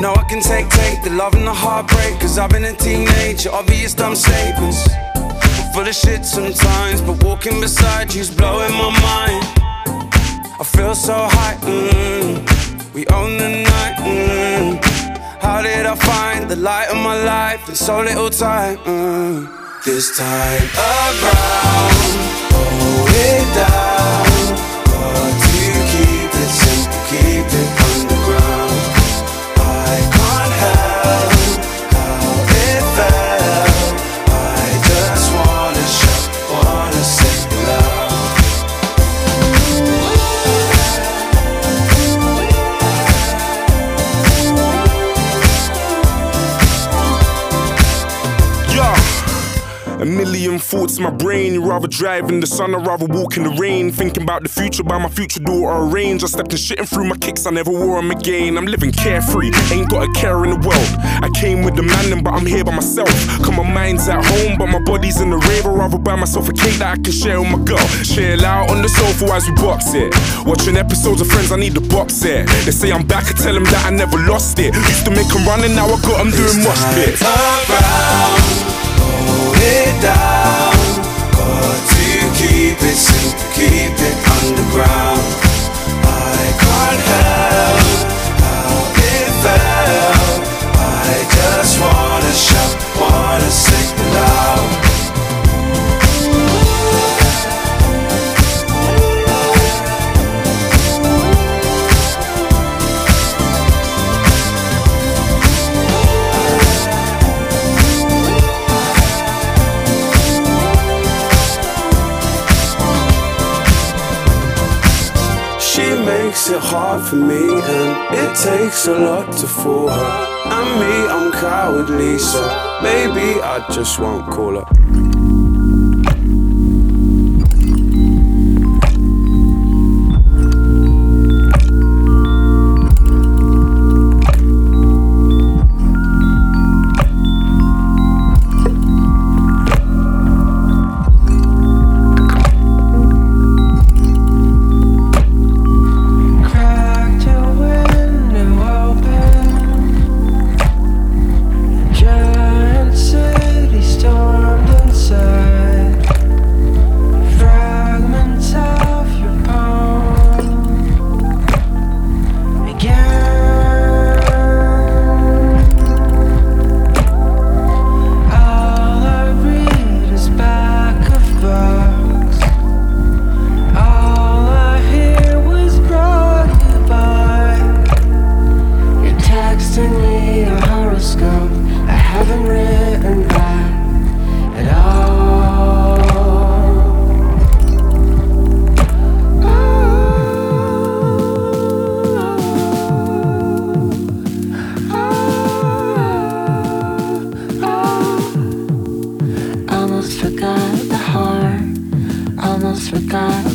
know I can take, take the love and the heartbreak. Cause I've been a teenager, obvious dumb statements. Full of shit sometimes, but walking beside you's blowing my mind. I feel so high, mm, we own the night. Mm. How did I find the light of my life in so little time? Mm. This time around, hold it down, but to thoughts in my brain. You rather drive in the sun, I'd rather walk in the rain. Thinking about the future, by my future door arrange. I stepped in shit and through my kicks, I never wore them again. I'm living carefree, ain't got a care in the world. I came with the man, but I'm here by myself. Cause my mind's at home, but my body's in the rave. I'd rather buy myself a cake that I can share with my girl. Chill out on the sofa as we box it. Watching episodes of Friends, I need the box set. They say I'm back, I tell them that I never lost it. Used to make them run, and now I got them doing bits. around, it down. Keep it keep it underground. I can't help how it felt. I just wanna shout, wanna sing makes it hard for me, and it takes a lot to fool her. And me, I'm cowardly, so maybe I just won't call her.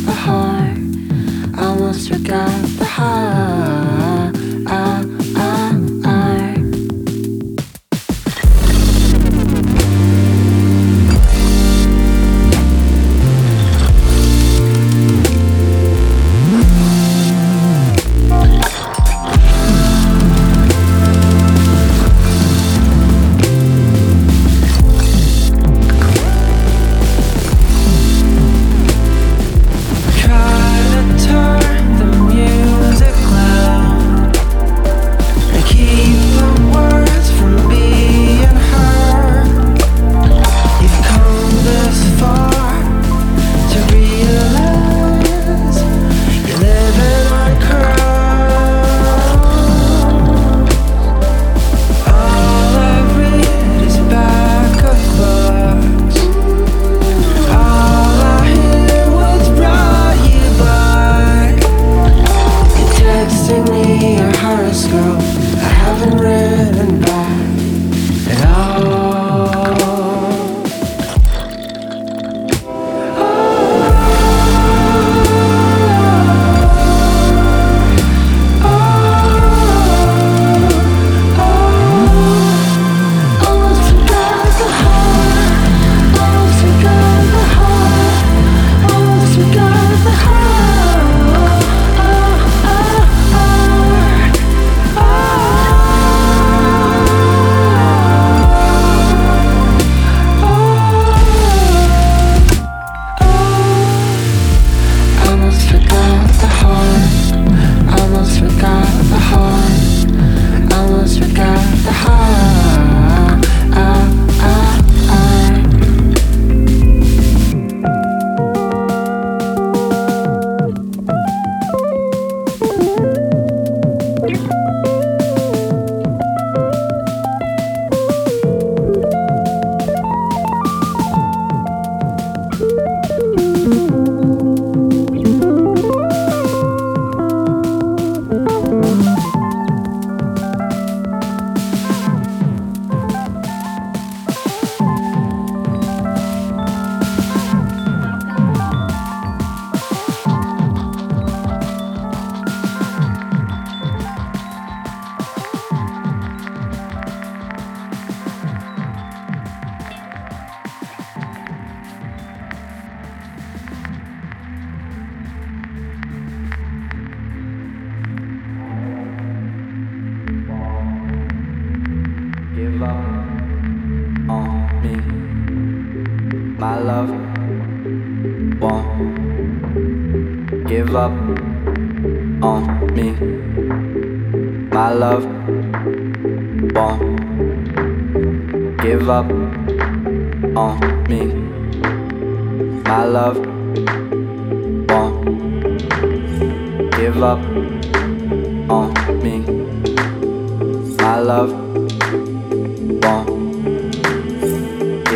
the heart. Almost forgot the heart.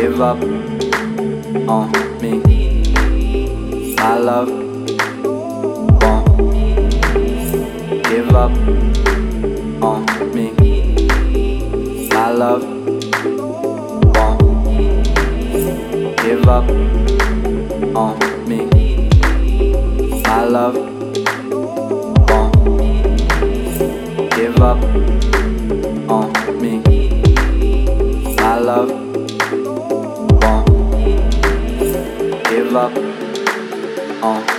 give up on me. My love won't give up on me. My love won't give up on me. My love won't give up on me. My love. love.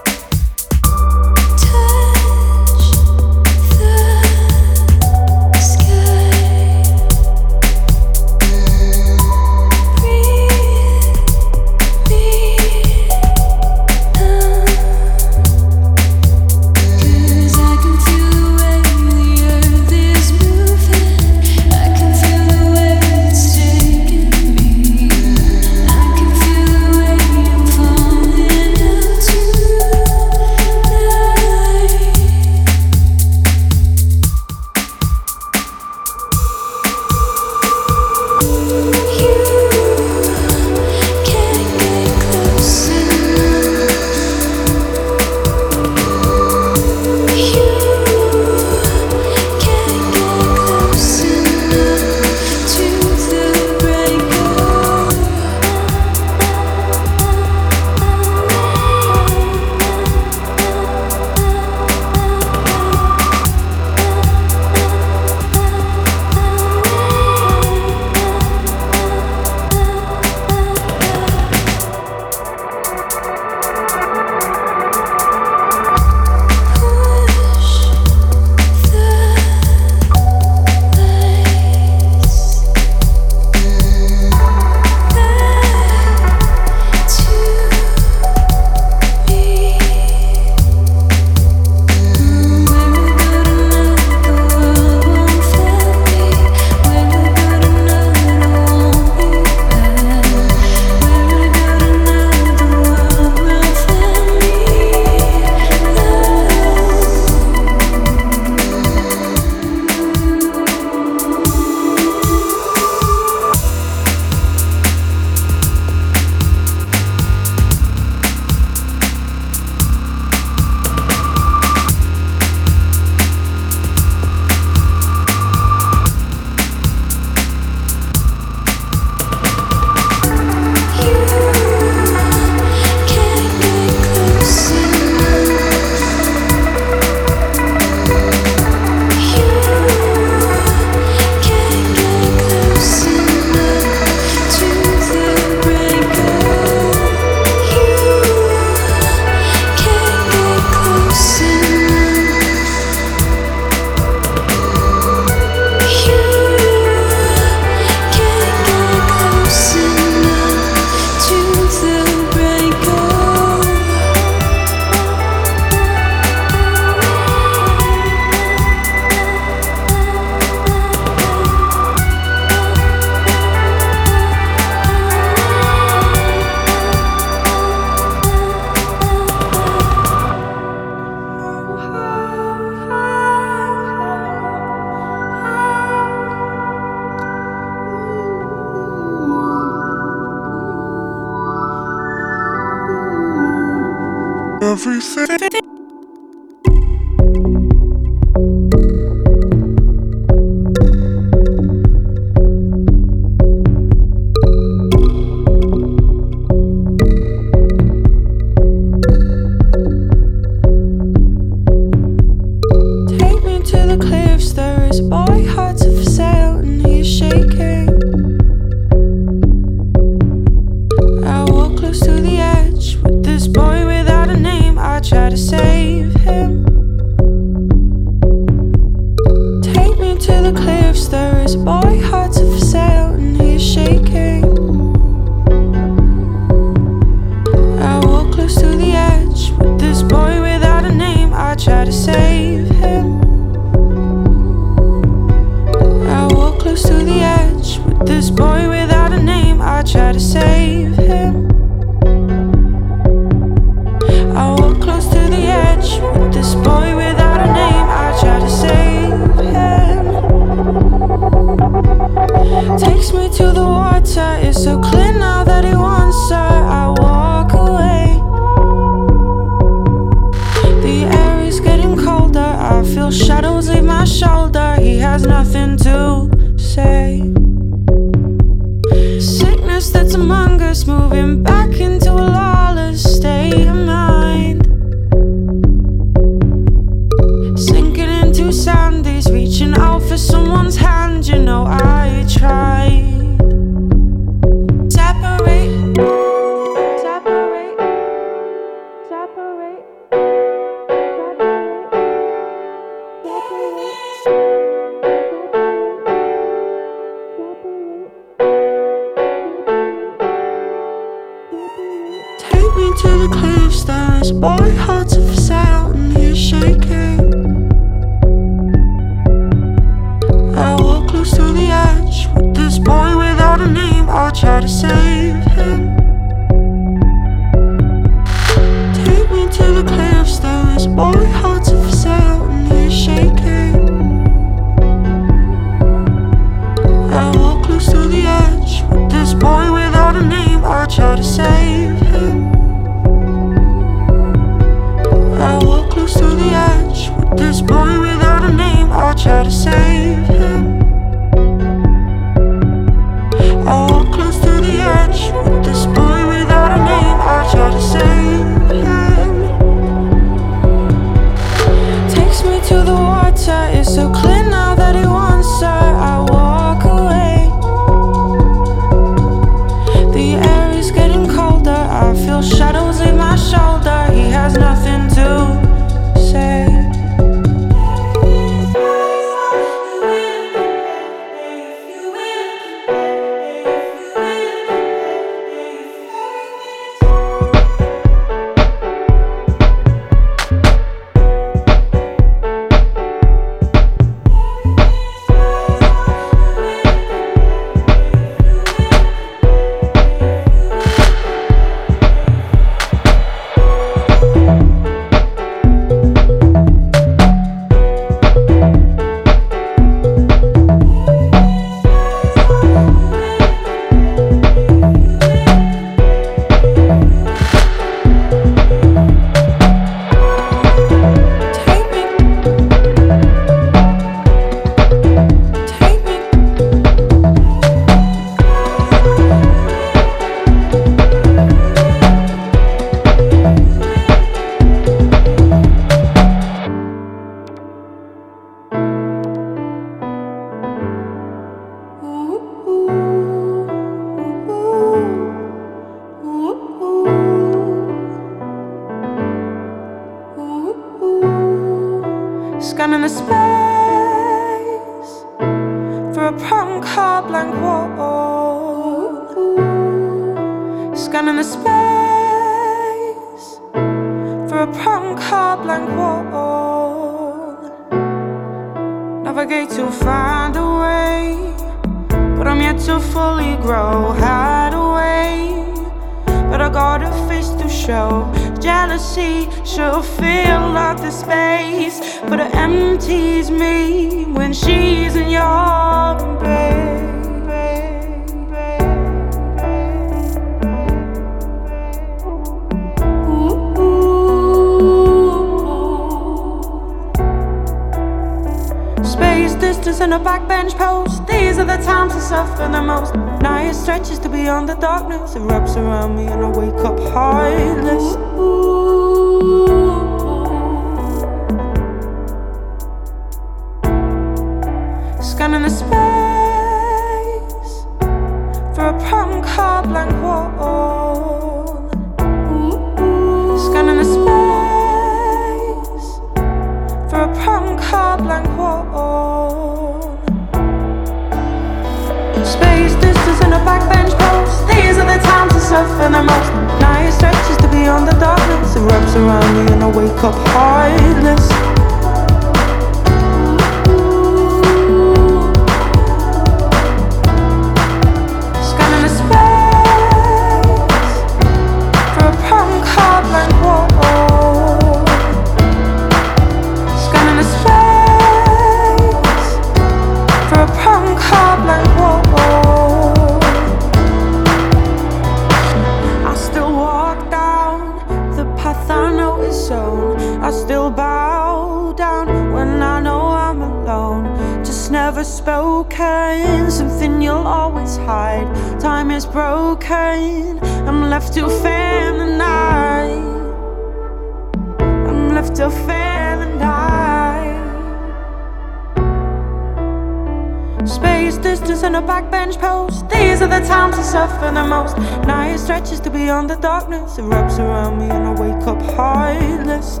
darkness, it wraps around me and I wake up heartless.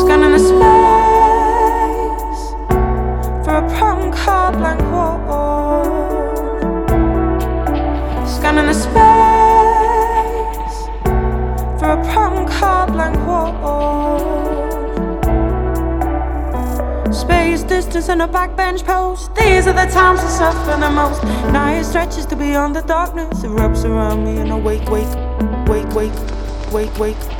Scanning the space for a prank card blank. distance and a backbench post. These are the times I suffer the most. Now it stretches to beyond the darkness. It wraps around me and I wake, wake, wake, wake, wake, wake.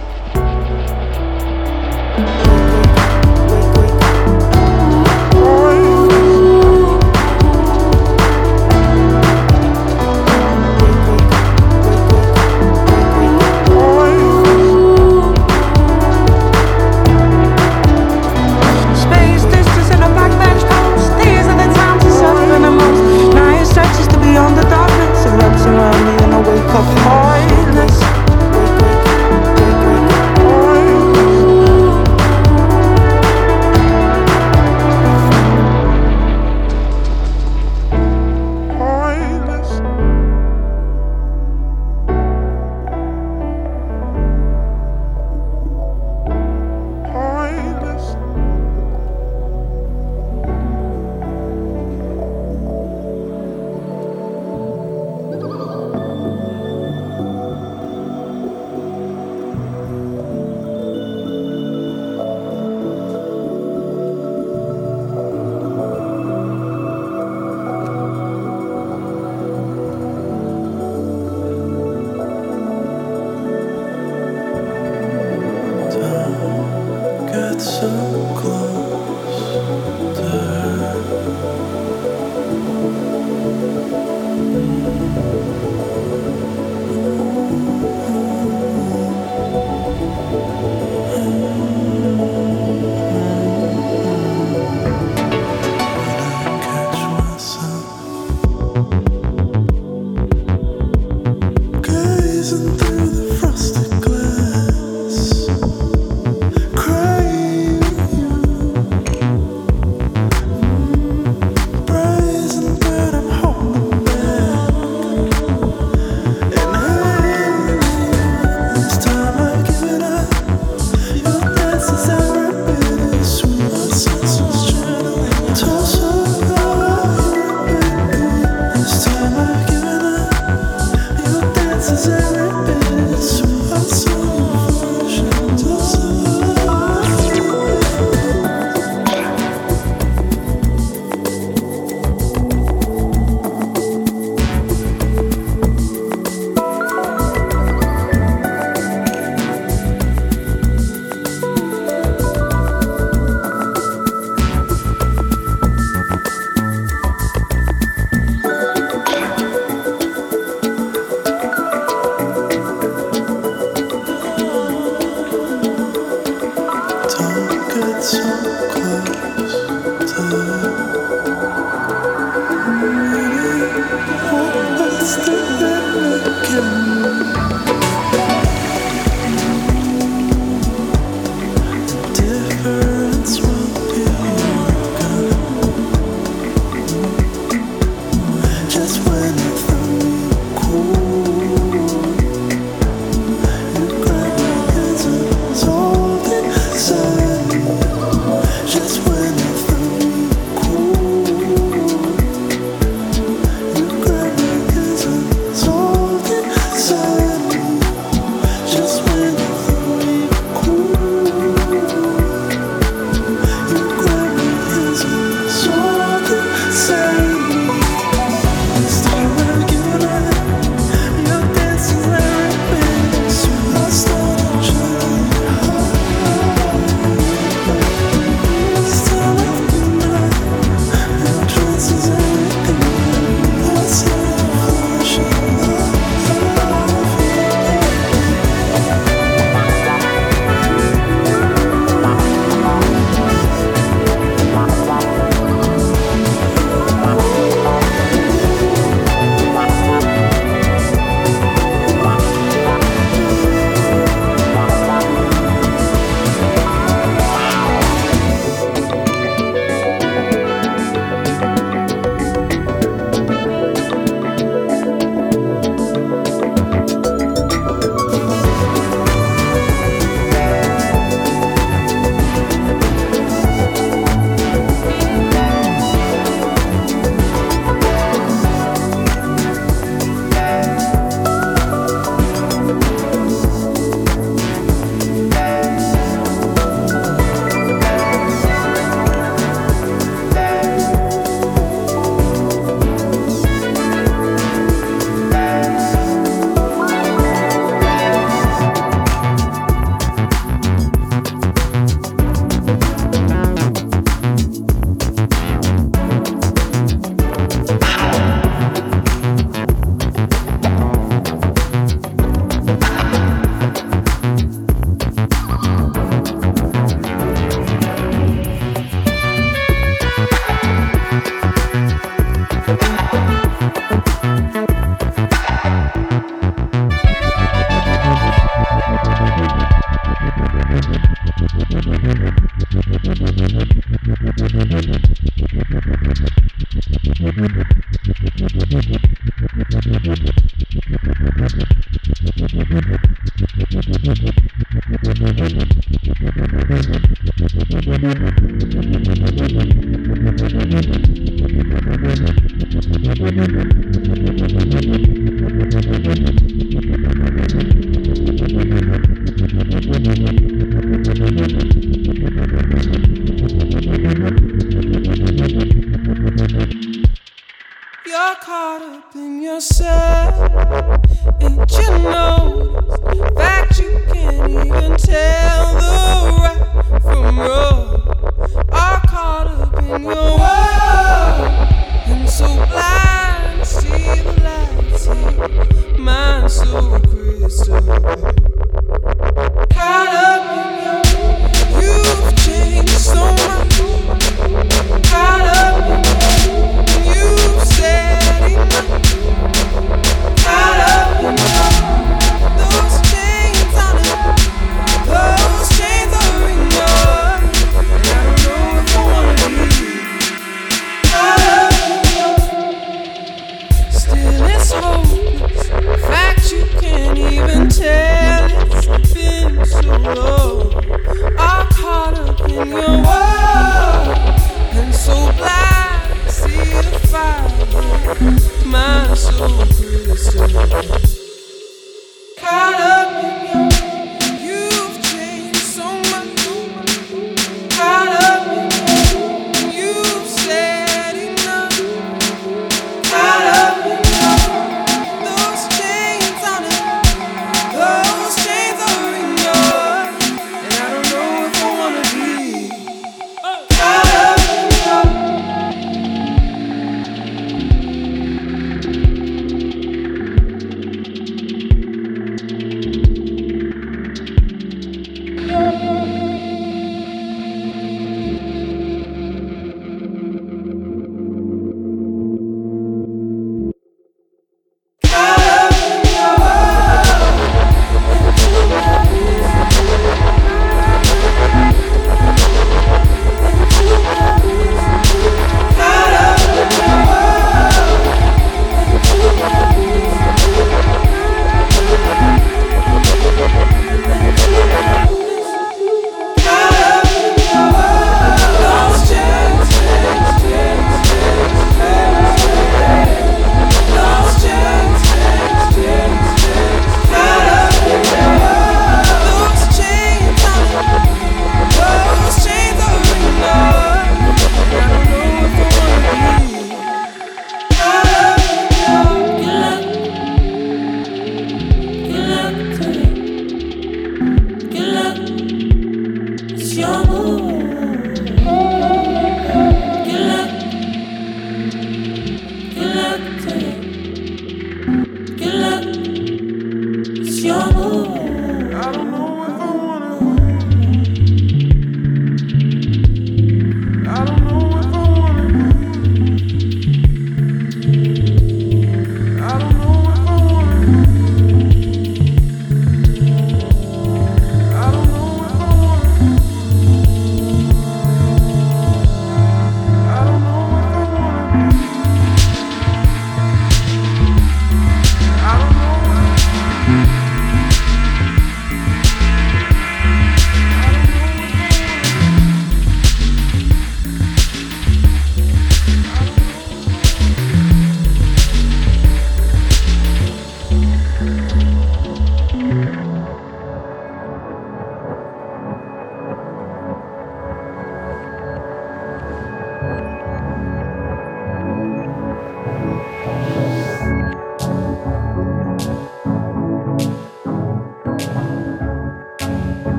crystal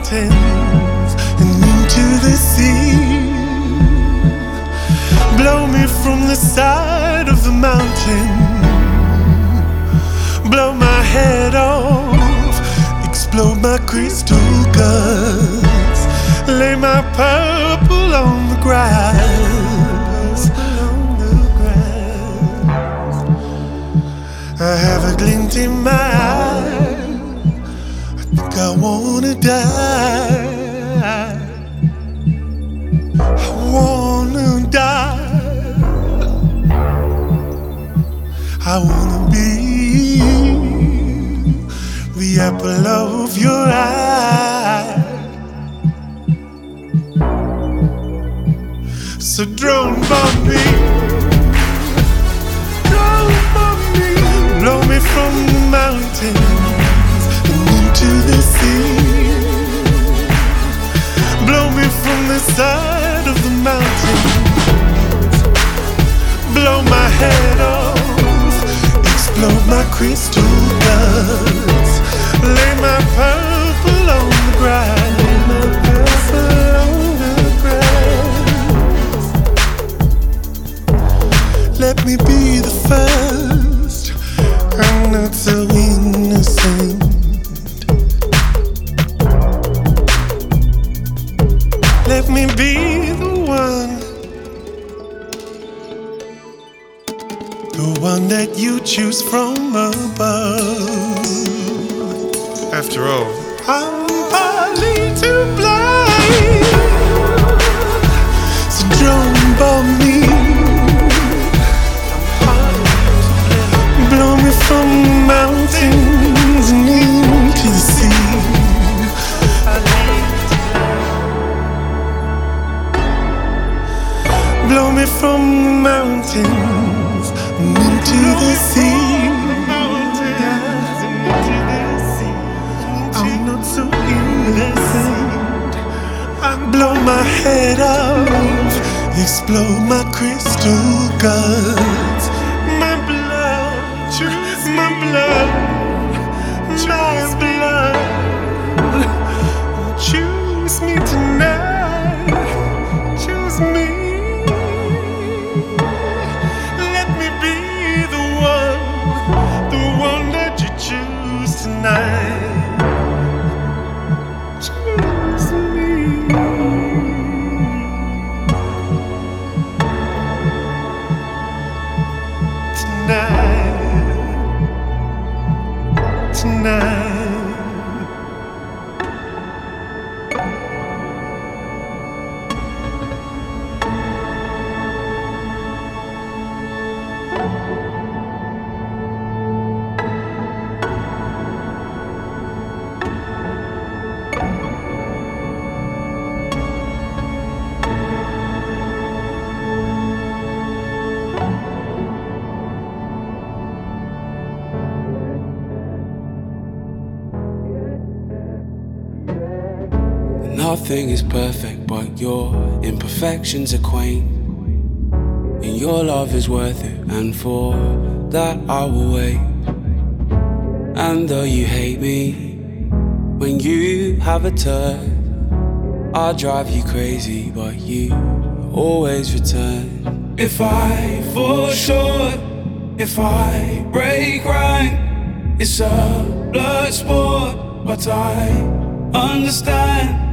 mountains and into the sea. Blow me from the side of the mountain. Blow my head off. Explode my crystal guts. Lay my purple on the grass. I have a glint in my eye. I wanna die. I wanna die. I wanna be the apple of your eye. So drone bomb me. blow my head off, explode my crystal guts, lay my purple on the grass. lay my purple on the ground. Let me be the first. Nothing is perfect, but your imperfections are quaint. And your love is worth it, and for that I will wait. And though you hate me, when you have a turn, I'll drive you crazy, but you always return. If I fall short, if I break rank, it's a blood sport, but I understand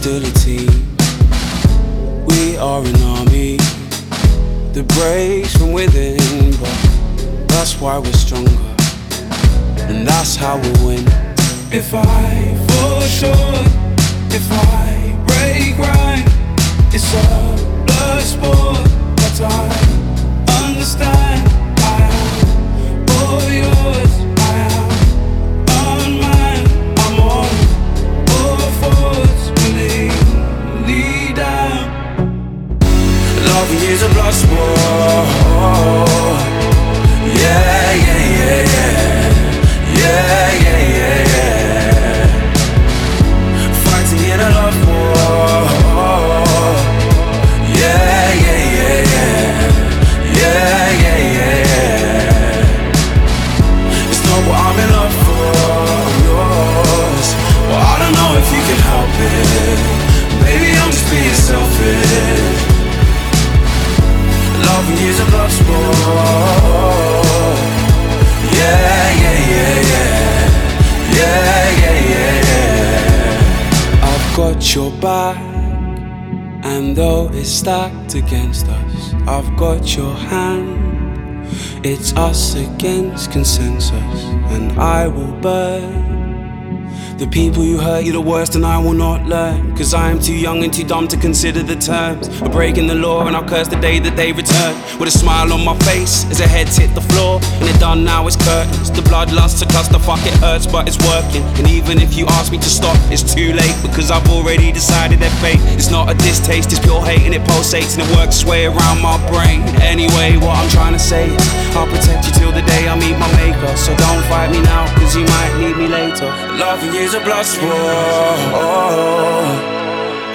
Team. We are an army that breaks from within, but that's why we're stronger, and that's how we win. If I fall short, if I break right, it's a blood sport, but I understand is a blood sport. Back. And though it's stacked against us, I've got your hand. It's us against consensus, and I will burn. The people you hurt, you're the worst, and I will not learn. Cause I am too young and too dumb to consider the terms of breaking the law, and I'll curse the day that they return. With a smile on my face as their heads hit the floor, and it done now, it's curtains. The bloodlust's a fuck, it hurts, but it's working. And even if you ask me to stop, it's too late, because I've already decided their fate. It's not a distaste, it's pure hate, and it pulsates, and it works its way around my brain. Anyway, what I'm trying to say is, I'll protect you till the day I meet my maker. So don't fight me now, cause you might need me later. Loving is a blood sport.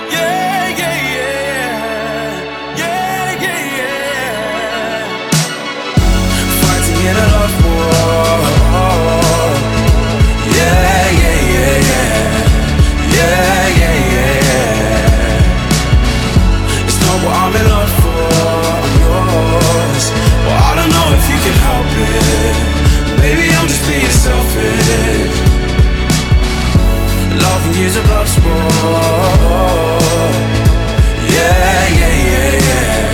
Yeah, yeah, yeah. Yeah, yeah, yeah. Fighting in a love war. I'm in love for, yours. Well, I don't know if you can help it. Maybe I'm just being selfish. A sport. Yeah, yeah, yeah. Yeah,